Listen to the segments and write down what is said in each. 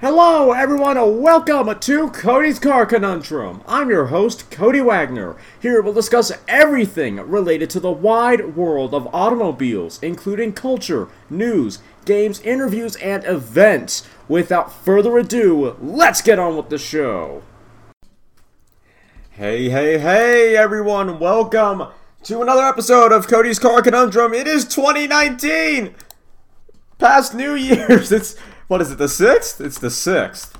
Hello, everyone, and welcome to Cody's Car Conundrum. I'm your host, Cody Wagner. Here we'll discuss everything related to the wide world of automobiles, including culture, news, games, interviews, and events. Without further ado, let's get on with the show. Hey, hey, hey, everyone, welcome to another episode of Cody's Car Conundrum. It is 2019! Past New Year's! It's what is it, the 6th? It's the 6th.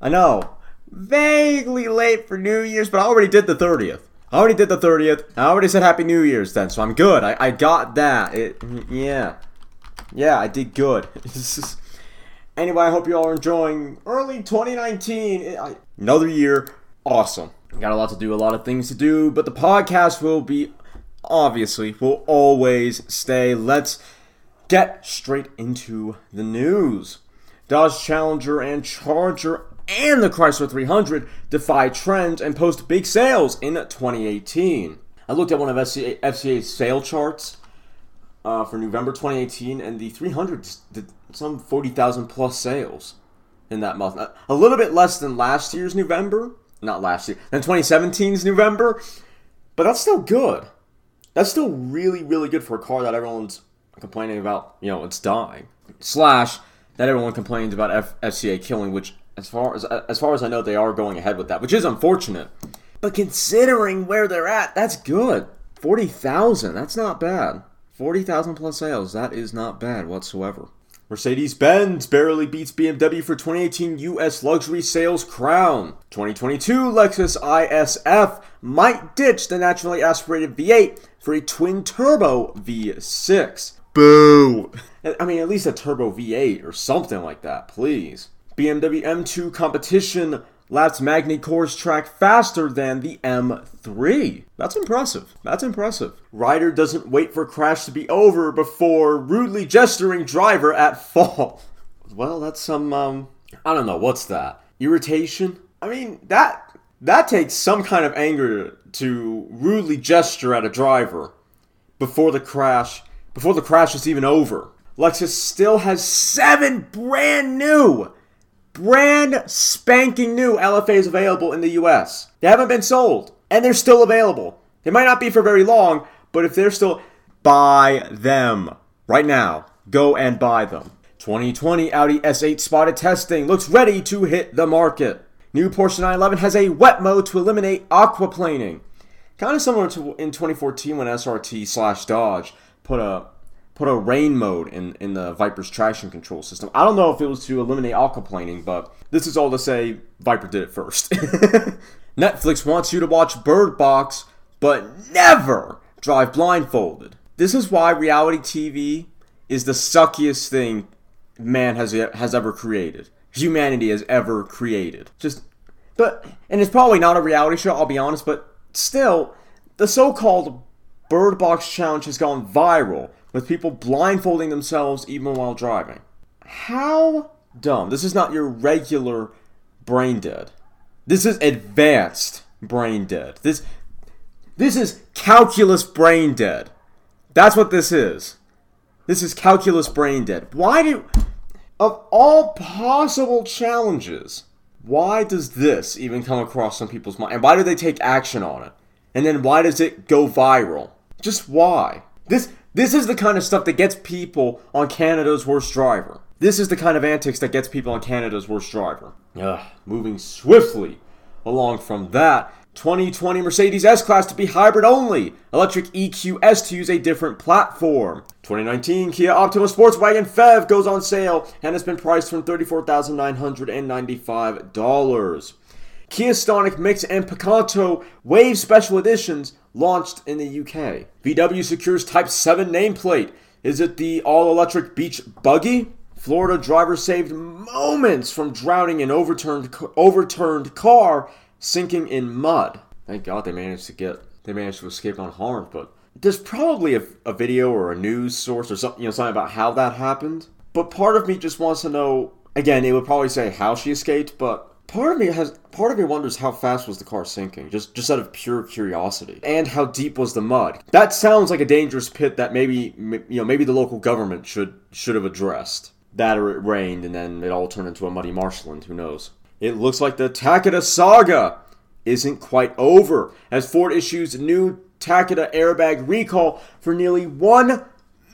I know. Vaguely late for New Year's, but I already did the 30th. I already did the 30th. I already said Happy New Year's then, so I'm good. I, I got that. It, yeah. Yeah, I did good. anyway, I hope you all are enjoying early 2019. Another year. Awesome. Got a lot to do, a lot of things to do, but the podcast will be, obviously, will always stay. Let's get straight into the news. Dodge Challenger and Charger and the Chrysler 300 defy trends and post big sales in 2018. I looked at one of FCA, FCA's sale charts uh, for November 2018, and the 300 did some 40,000 plus sales in that month. A little bit less than last year's November, not last year, than 2017's November, but that's still good. That's still really, really good for a car that everyone's complaining about, you know, it's dying. Slash, that everyone complains about F- FCA killing, which as far as as far as I know, they are going ahead with that, which is unfortunate. But considering where they're at, that's good. Forty thousand, that's not bad. Forty thousand plus sales, that is not bad whatsoever. Mercedes Benz barely beats BMW for 2018 US luxury sales crown. 2022 Lexus ISF might ditch the naturally aspirated V8 for a twin turbo V6. Boo! I mean, at least a turbo V8 or something like that, please. BMW M2 competition laps Magny Cours track faster than the M3. That's impressive. That's impressive. Rider doesn't wait for crash to be over before rudely gesturing driver at fault. Well, that's some um I don't know, what's that? Irritation? I mean, that that takes some kind of anger to rudely gesture at a driver before the crash before the crash was even over. Lexus still has seven brand new, brand spanking new LFAs available in the US. They haven't been sold, and they're still available. They might not be for very long, but if they're still, buy them right now. Go and buy them. 2020 Audi S8 spotted testing looks ready to hit the market. New Porsche 911 has a wet mode to eliminate aquaplaning. Kind of similar to in 2014 when SRT slash Dodge put a put a rain mode in, in the Viper's traction control system. I don't know if it was to eliminate aquaplaning, but this is all to say Viper did it first. Netflix wants you to watch Bird Box, but never drive blindfolded. This is why reality TV is the suckiest thing man has has ever created. Humanity has ever created. Just but and it's probably not a reality show, I'll be honest, but still the so-called Bird Box challenge has gone viral with people blindfolding themselves even while driving. How dumb. This is not your regular brain dead. This is advanced brain dead. This this is calculus brain dead. That's what this is. This is calculus brain dead. Why do of all possible challenges, why does this even come across some people's mind? And why do they take action on it? And then why does it go viral? Just why? This this is the kind of stuff that gets people on Canada's worst driver. This is the kind of antics that gets people on Canada's worst driver. Ugh, moving swiftly along from that, 2020 Mercedes S-Class to be hybrid only. Electric EQS to use a different platform. 2019 Kia Optima Sportswagen FEV goes on sale and has been priced from $34,995. Kia Stonic Mix and Picanto Wave Special Editions launched in the UK. VW secures Type 7 nameplate. Is it the all electric beach buggy? Florida driver saved moments from drowning in overturned overturned car sinking in mud. Thank God they managed to get they managed to escape unharmed, but there's probably a, a video or a news source or something, you know, something about how that happened. But part of me just wants to know. Again, it would probably say how she escaped, but part of me has part of me wonders how fast was the car sinking just just out of pure curiosity and how deep was the mud that sounds like a dangerous pit that maybe you know maybe the local government should should have addressed That or it rained and then it all turned into a muddy marshland. Who knows? It looks like the Takata saga isn't quite over as Ford issues new Takata airbag recall for nearly 1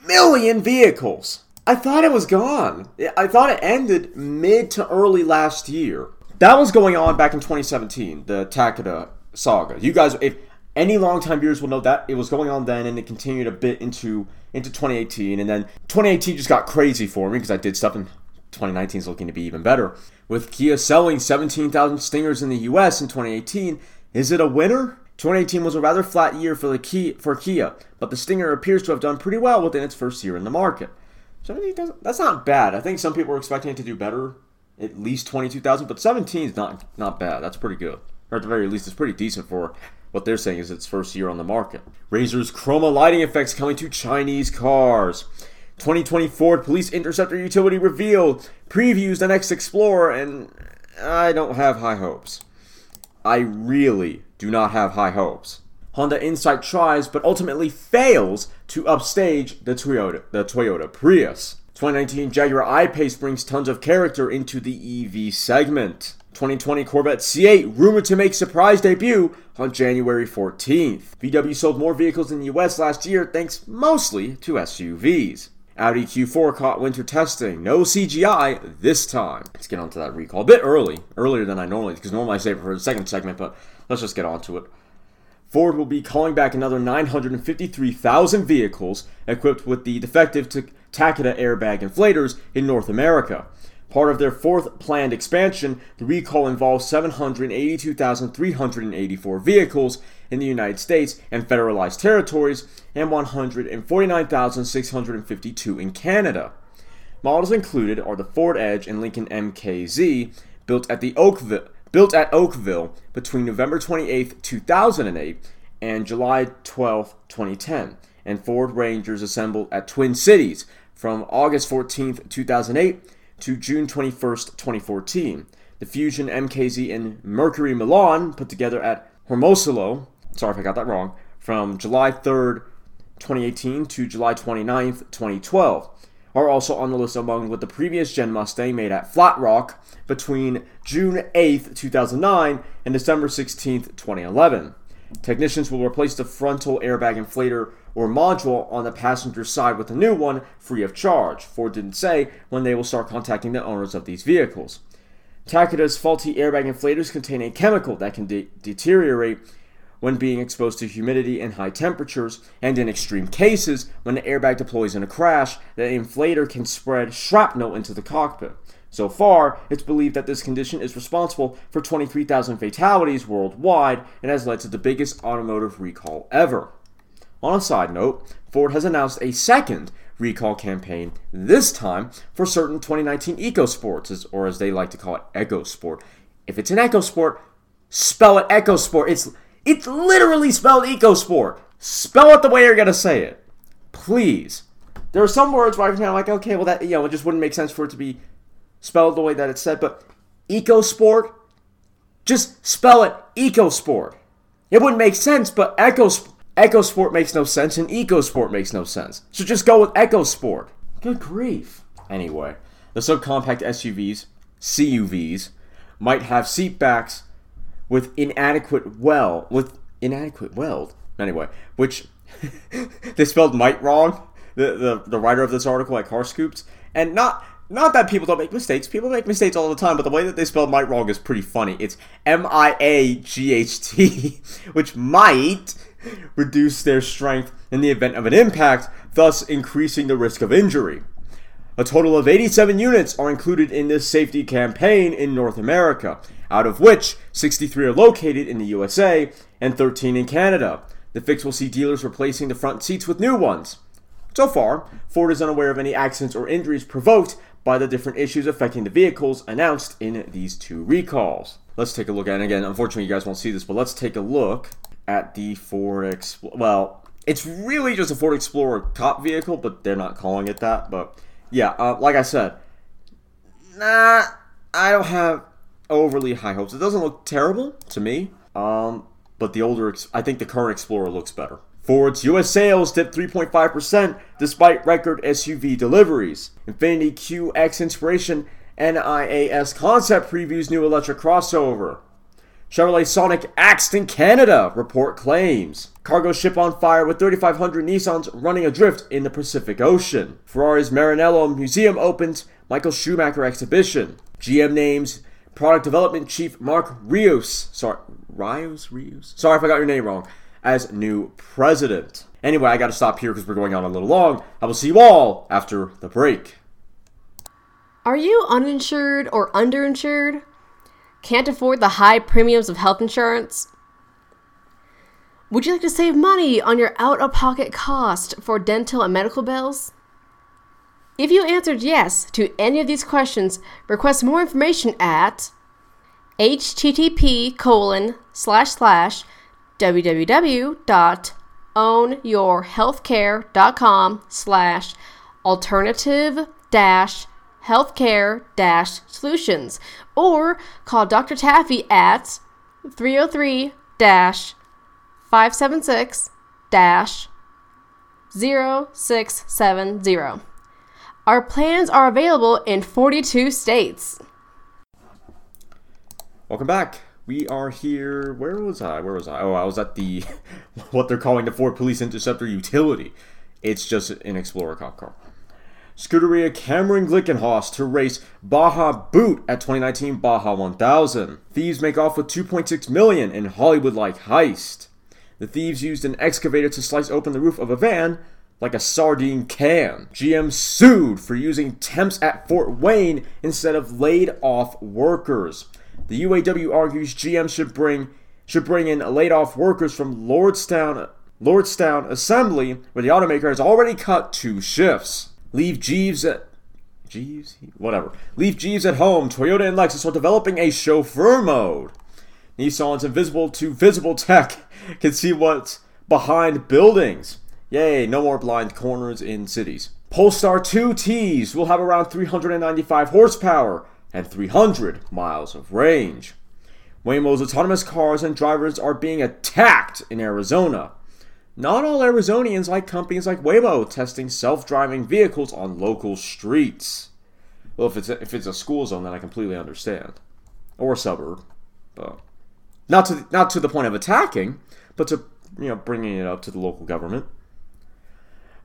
million vehicles. I thought it was gone. I thought it ended mid to early last year. That was going on back in 2017, the Takata saga. You guys, if any longtime viewers will know that it was going on then, and it continued a bit into into 2018, and then 2018 just got crazy for me because I did stuff, and 2019 is looking to be even better. With Kia selling 17,000 Stingers in the U.S. in 2018, is it a winner? 2018 was a rather flat year for the Kia, for Kia, but the Stinger appears to have done pretty well within its first year in the market. 17, that's not bad. I think some people were expecting it to do better, at least 22,000, but 17 is not not bad. That's pretty good. Or at the very least, it's pretty decent for what they're saying is its first year on the market. Razer's chroma lighting effects coming to Chinese cars. 2020 Ford Police Interceptor Utility revealed previews the next Explorer, and I don't have high hopes. I really do not have high hopes. Honda Insight tries but ultimately fails to upstage the Toyota, the Toyota Prius. 2019 Jaguar I-Pace brings tons of character into the EV segment. 2020 Corvette C8 rumored to make surprise debut on January 14th. VW sold more vehicles in the US last year thanks mostly to SUVs. Audi Q4 caught winter testing. No CGI this time. Let's get onto that recall. A bit early, earlier than I normally, because normally I save it for the second segment, but let's just get onto it. Ford will be calling back another 953,000 vehicles equipped with the defective Takata airbag inflators in North America. Part of their fourth planned expansion, the recall involves 782,384 vehicles in the United States and federalized territories and 149,652 in Canada. Models included are the Ford Edge and Lincoln MKZ, built at the Oakville, built at Oakville between November 28, 2008 and July 12, 2010, and Ford Rangers assembled at Twin Cities from August 14, 2008 to June 21, 2014. The Fusion MKZ and Mercury Milan put together at Hermosillo, sorry if I got that wrong, from July 3, 2018 to July 29, 2012 are also on the list among with the previous gen Mustang made at Flat Rock between June 8, 2009 and December 16, 2011. Technicians will replace the frontal airbag inflator or module on the passenger side with a new one free of charge. Ford didn't say when they will start contacting the owners of these vehicles. Takata's faulty airbag inflators contain a chemical that can de- deteriorate when being exposed to humidity and high temperatures, and in extreme cases, when the airbag deploys in a crash, the inflator can spread shrapnel into the cockpit. So far, it's believed that this condition is responsible for 23,000 fatalities worldwide and has led to the biggest automotive recall ever. On a side note, Ford has announced a second recall campaign, this time for certain 2019 EcoSports, or as they like to call it, EcoSport. If it's an EcoSport, spell it EcoSport. It's it's literally spelled EcoSport. Spell it the way you're gonna say it, please. There are some words where I'm kind of like, okay, well that you know, it just wouldn't make sense for it to be spelled the way that it's said. But EcoSport, just spell it EcoSport. It wouldn't make sense, but EcoSport. EcoSport makes no sense and EcoSport makes no sense. So just go with EcoSport. Good grief. Anyway, the subcompact SUVs, CUVs, might have seat backs with inadequate well with inadequate weld. Anyway, which they spelled might wrong. The, the the writer of this article at Car Scoops, and not not that people don't make mistakes. People make mistakes all the time, but the way that they spelled might wrong is pretty funny. It's M I A G H T, which might reduce their strength in the event of an impact, thus increasing the risk of injury. A total of 87 units are included in this safety campaign in North America, out of which 63 are located in the USA and 13 in Canada. The fix will see dealers replacing the front seats with new ones. So far, Ford is unaware of any accidents or injuries provoked by the different issues affecting the vehicles announced in these two recalls. Let's take a look at it again. Unfortunately, you guys won't see this, but let's take a look at the Ford Explorer. Well, it's really just a Ford Explorer top vehicle, but they're not calling it that. But yeah, uh, like I said, nah, I don't have overly high hopes. It doesn't look terrible to me, um, but the older, I think the current Explorer looks better. Ford's US sales dipped 3.5% despite record SUV deliveries. Infiniti QX Inspiration NIAS concept previews new electric crossover. Chevrolet Sonic axed in Canada, report claims. Cargo ship on fire with 3,500 Nissans running adrift in the Pacific Ocean. Ferrari's Maranello Museum opens Michael Schumacher exhibition. GM names product development chief Mark Rios, sorry, Rios, Rios? Sorry if I got your name wrong, as new president. Anyway, I gotta stop here because we're going on a little long. I will see you all after the break. Are you uninsured or underinsured? Can't afford the high premiums of health insurance? Would you like to save money on your out of pocket cost for dental and medical bills? If you answered yes to any of these questions, request more information at http colon slash slash www.ownyourhealthcare.com slash alternative dash healthcare dash solutions or call Dr. Taffy at 303 dash 576 dash 0670. Our plans are available in 42 states. Welcome back. We are here. Where was I? Where was I? Oh, I was at the what they're calling the Ford Police Interceptor utility. It's just an Explorer cop car. Scuderia Cameron Glickenhaus to race Baja Boot at 2019 Baja 1000. Thieves make off with 2.6 million in Hollywood-like heist. The thieves used an excavator to slice open the roof of a van like a sardine can. GM sued for using temps at Fort Wayne instead of laid off workers. The UAW argues GM should bring should bring in laid off workers from Lordstown Lordstown Assembly, where the automaker has already cut two shifts. Leave Jeeves at Jeeves? Whatever. Leave Jeeves at home. Toyota and Lexus are developing a chauffeur mode. Nissan's invisible to visible tech can see what's behind buildings. Yay, no more blind corners in cities. Polestar 2Ts will have around 395 horsepower and 300 miles of range. Waymo's autonomous cars and drivers are being attacked in Arizona. Not all Arizonians like companies like Waymo testing self-driving vehicles on local streets. Well, if it's a, if it's a school zone, then I completely understand, or suburb, but not to not to the point of attacking, but to you know bringing it up to the local government.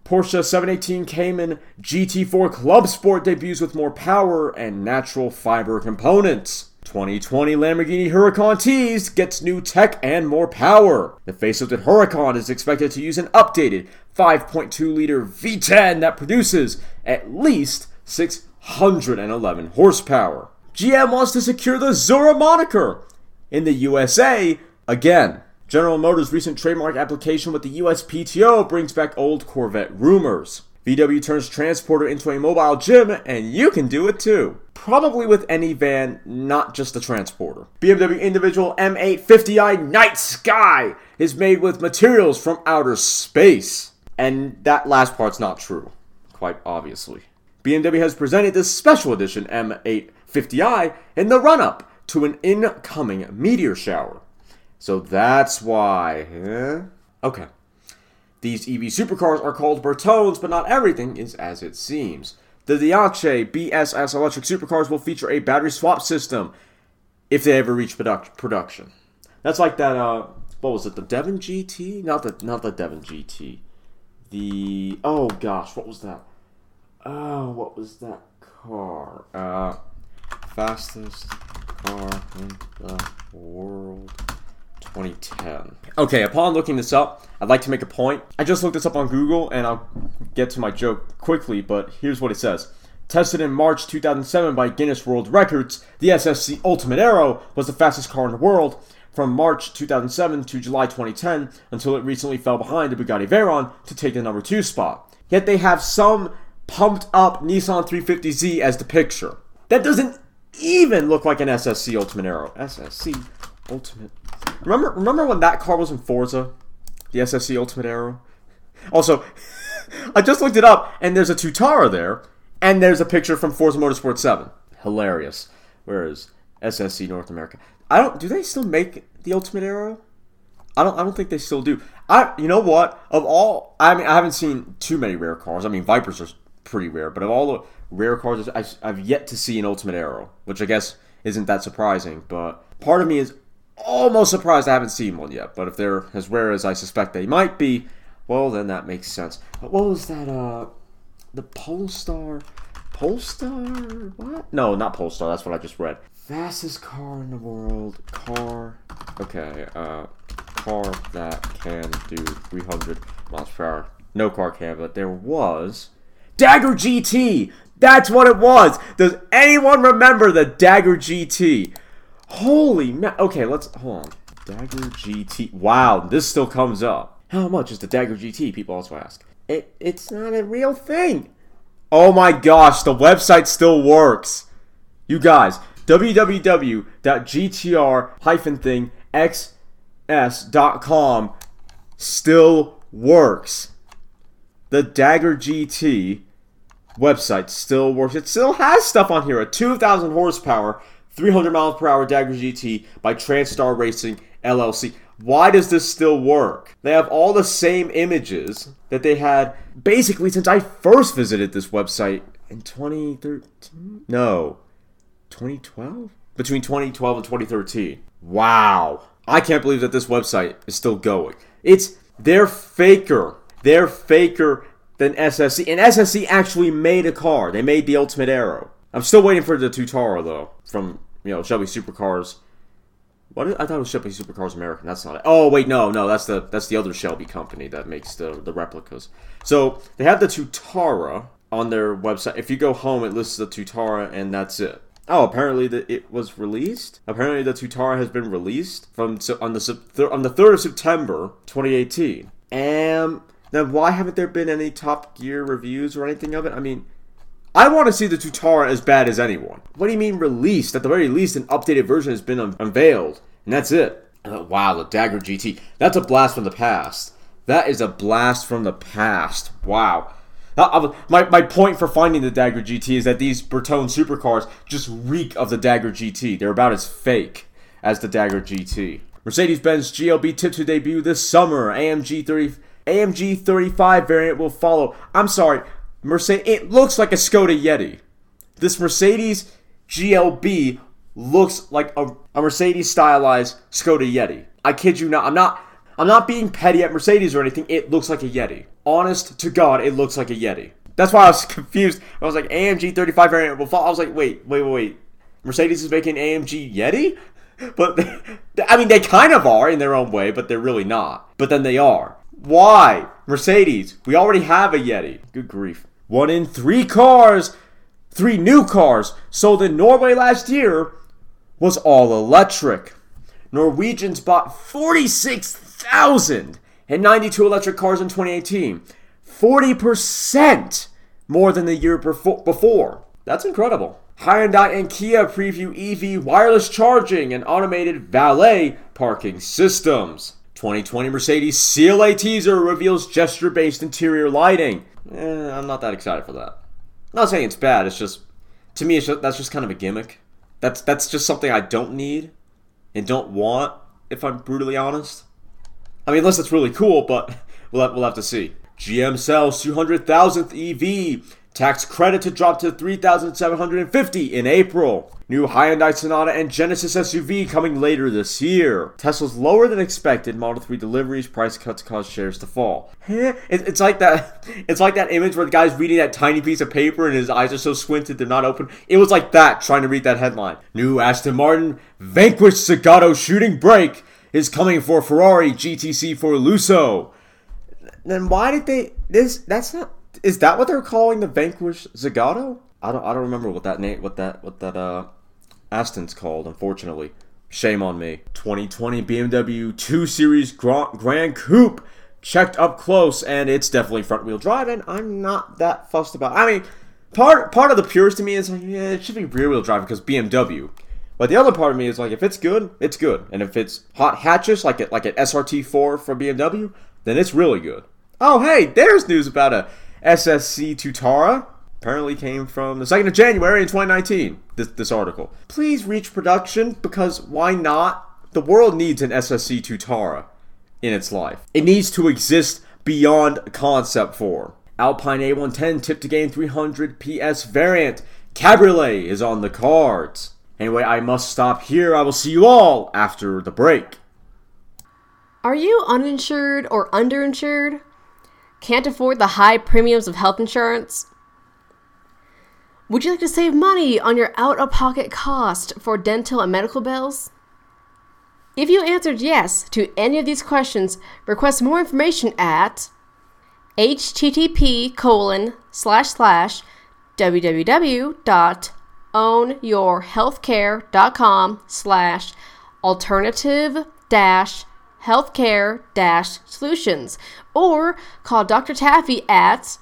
Porsche 718 Cayman GT4 Club Sport debuts with more power and natural fiber components. 2020 Lamborghini Huracan teased gets new tech and more power. The facelifted Huracan is expected to use an updated 5.2 liter V10 that produces at least 611 horsepower. GM wants to secure the Zora moniker in the USA again. General Motors' recent trademark application with the USPTO brings back old Corvette rumors. VW turns transporter into a mobile gym, and you can do it too. Probably with any van, not just the transporter. BMW individual M850i Night Sky is made with materials from outer space. And that last part's not true, quite obviously. BMW has presented this special edition M850i in the run up to an incoming meteor shower. So that's why. Huh? Okay. These EV supercars are called Bertones, but not everything is as it seems. The Dacia BSS electric supercars will feature a battery swap system if they ever reach product- production. That's like that. Uh, what was it? The Devon GT? Not the not the Devon GT. The oh gosh, what was that? Oh, what was that car? Uh, fastest car in the world. 2010. Okay, upon looking this up, I'd like to make a point. I just looked this up on Google and I'll get to my joke quickly, but here's what it says. Tested in March 2007 by Guinness World Records, the SSC Ultimate Aero was the fastest car in the world from March 2007 to July 2010 until it recently fell behind the Bugatti Veyron to take the number 2 spot. Yet they have some pumped up Nissan 350Z as the picture. That doesn't even look like an SSC Ultimate Aero. SSC Ultimate Remember, remember when that car was in Forza, the SSC Ultimate Aero. Also, I just looked it up, and there's a Tuatara there, and there's a picture from Forza Motorsport 7. Hilarious. Where is SSC North America? I don't. Do they still make the Ultimate Aero? I don't. I don't think they still do. I you know what? Of all I mean I haven't seen too many rare cars. I mean Vipers are pretty rare, but of all the rare cars I, I've yet to see an Ultimate Aero, which I guess isn't that surprising. But part of me is almost surprised I haven't seen one yet. But if they're as rare as I suspect they might be, well then that makes sense. But what was that? Uh, the Polestar. Polestar? What? No, not Polestar. That's what I just read. Fastest car in the world. Car. Okay. Uh, car that can do 300 miles per hour. No car can, but there was Dagger GT. That's what it was. Does anyone remember the Dagger GT? Holy man. Okay, let's hold on. Dagger GT. Wow, this still comes up. How much is the Dagger GT? People also ask. It it's not a real thing. Oh my gosh, the website still works. You guys, www.gtr-thing-xs.com still works. The Dagger GT website still works. It still has stuff on here. A 2,000 horsepower, 300 miles per hour Dagger GT by Transstar Racing LLC. Why does this still work? They have all the same images that they had basically since I first visited this website in 2013. No, 2012? Between 2012 and 2013. Wow. I can't believe that this website is still going. It's they're faker. They're faker than SSC. And SSC actually made a car. They made the Ultimate Aero. I'm still waiting for the Tuatara though from you know Shelby Supercars. What is, I thought it was Shelby Supercars American. That's not it. Oh wait, no, no, that's the that's the other Shelby company that makes the the replicas. So they have the Tuatara on their website. If you go home, it lists the Tuatara, and that's it. Oh, apparently the, it was released. Apparently the Tutara has been released from on the on the third of September, 2018. And then why haven't there been any Top Gear reviews or anything of it? I mean, I want to see the Tuatara as bad as anyone. What do you mean released? At the very least, an updated version has been un- unveiled, and that's it. Uh, wow, the Dagger GT. That's a blast from the past. That is a blast from the past. Wow. Uh, my, my point for finding the Dagger GT is that these Bertone supercars just reek of the Dagger GT. They're about as fake as the Dagger GT. Mercedes-Benz GLB tipped to debut this summer. AMG 30 AMG 35 variant will follow. I'm sorry, Mercedes. It looks like a Skoda Yeti. This Mercedes GLB looks like a, a Mercedes stylized Skoda Yeti. I kid you not. I'm not. I'm not being petty at Mercedes or anything. It looks like a Yeti. Honest to God, it looks like a Yeti. That's why I was confused. I was like, AMG 35 variant. I was like, wait, wait, wait, wait. Mercedes is making AMG Yeti? But, I mean, they kind of are in their own way, but they're really not. But then they are. Why? Mercedes, we already have a Yeti. Good grief. One in three cars, three new cars sold in Norway last year was all electric. Norwegians bought 46,092 electric cars in 2018. 40% more than the year before. That's incredible. Hyundai and Kia preview EV wireless charging and automated valet parking systems. 2020 Mercedes CLA teaser reveals gesture based interior lighting. Eh, I'm not that excited for that. I'm not saying it's bad, it's just, to me, it's just, that's just kind of a gimmick. That's, that's just something I don't need and don't want, if I'm brutally honest. I mean, unless it's really cool, but we'll have, we'll have to see. GM sells 200,000th EV Tax credit to drop to 3,750 in April. New Hyundai Sonata and Genesis SUV coming later this year. Tesla's lower than expected Model 3 deliveries, price cuts cause shares to fall. It's like that. It's like that image where the guy's reading that tiny piece of paper and his eyes are so squinted they're not open. It was like that trying to read that headline. New Aston Martin Vanquish Zagato shooting brake is coming for Ferrari GTC for Lusso. Then why did they this? That's not is that what they're calling the Vanquish Zagato? I don't I don't remember what that name what that what that uh Aston's called, unfortunately. Shame on me. 2020 BMW 2 Series Grand, Grand Coupe checked up close and it's definitely front wheel drive and I'm not that fussed about. I mean, part part of the purist to me is like, yeah, it should be rear wheel drive because BMW. But the other part of me is like, if it's good, it's good, and if it's hot hatches like it like an SRT4 from BMW, then it's really good. Oh hey, there's news about a SSC Tuatara apparently came from the 2nd of January in 2019, this, this article. Please reach production because why not? The world needs an SSC Tuatara. in its life. It needs to exist beyond concept form. Alpine A110 tip to gain 300 PS variant. Cabriolet is on the cards. Anyway, I must stop here. I will see you all after the break. Are you uninsured or underinsured? Can't afford the high premiums of health insurance? Would you like to save money on your out of pocket cost for dental and medical bills? If you answered yes to any of these questions, request more information at http colon slash slash www.ownyourhealthcare.com slash alternative dash healthcare solutions or call Dr. Taffy at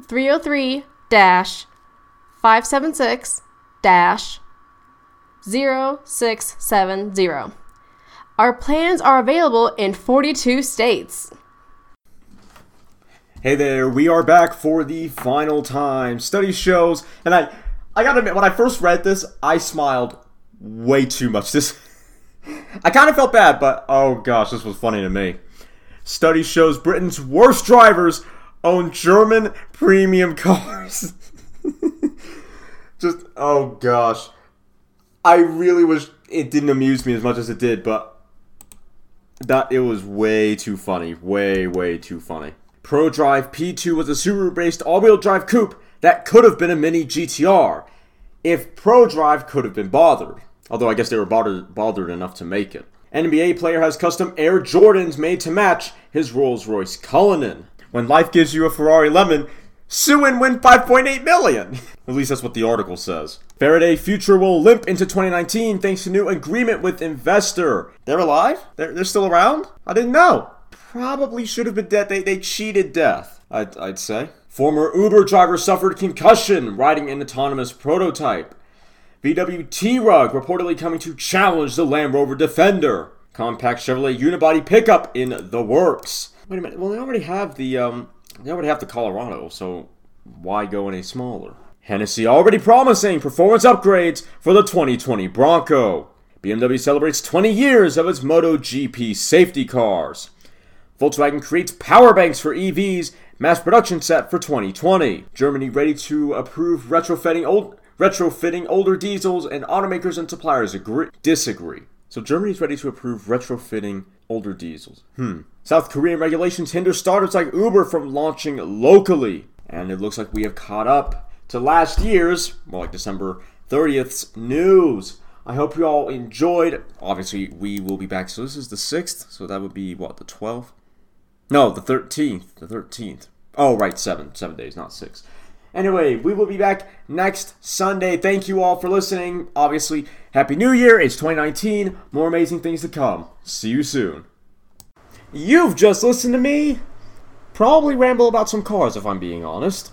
303 dash 576 dash 0670. Our plans are available in 42 states. Hey there, we are back for the final time. Study shows, and I, I gotta admit, when I first read this, I smiled way too much. This, I kind of felt bad, but oh gosh, this was funny to me. Study shows Britain's worst drivers own German premium cars. Just oh gosh, I really wish it didn't amuse me as much as it did, but that it was way too funny, way way too funny. ProDrive P2 was a Subaru-based all-wheel drive coupe that could have been a mini GTR if ProDrive could have been bothered. Although I guess they were bothered, bothered enough to make it. NBA player has custom Air Jordans made to match his Rolls-Royce Cullinan. When life gives you a Ferrari Lemon, sue and win 5.8 million. At least that's what the article says. Faraday Future will limp into 2019 thanks to new agreement with investor. They're alive? They're, they're still around? I didn't know. Probably should have been dead. They, they cheated death, I'd, I'd say. Former Uber driver suffered concussion riding an autonomous prototype. VW T-Rug reportedly coming to challenge the Land Rover Defender. Compact Chevrolet unibody pickup in the works. Wait a minute. Well, they already have the um, they already have the Colorado, so why go any smaller? Hennessy already promising performance upgrades for the 2020 Bronco. BMW celebrates 20 years of its MotoGP safety cars. Volkswagen creates power banks for EVs, mass production set for 2020. Germany ready to approve retrofitting old retrofitting older diesels, and automakers and suppliers agree disagree. So Germany's ready to approve retrofitting older diesels. Hmm. South Korean regulations hinder startups like Uber from launching locally. And it looks like we have caught up to last year's, more like December 30th's news. I hope you all enjoyed. Obviously, we will be back. So this is the 6th. So that would be what, the 12th? No, the 13th. The 13th. Oh, right, seven. Seven days, not six. Anyway, we will be back next Sunday. Thank you all for listening. Obviously, Happy New Year. It's 2019. More amazing things to come. See you soon. You've just listened to me probably ramble about some cars if I'm being honest.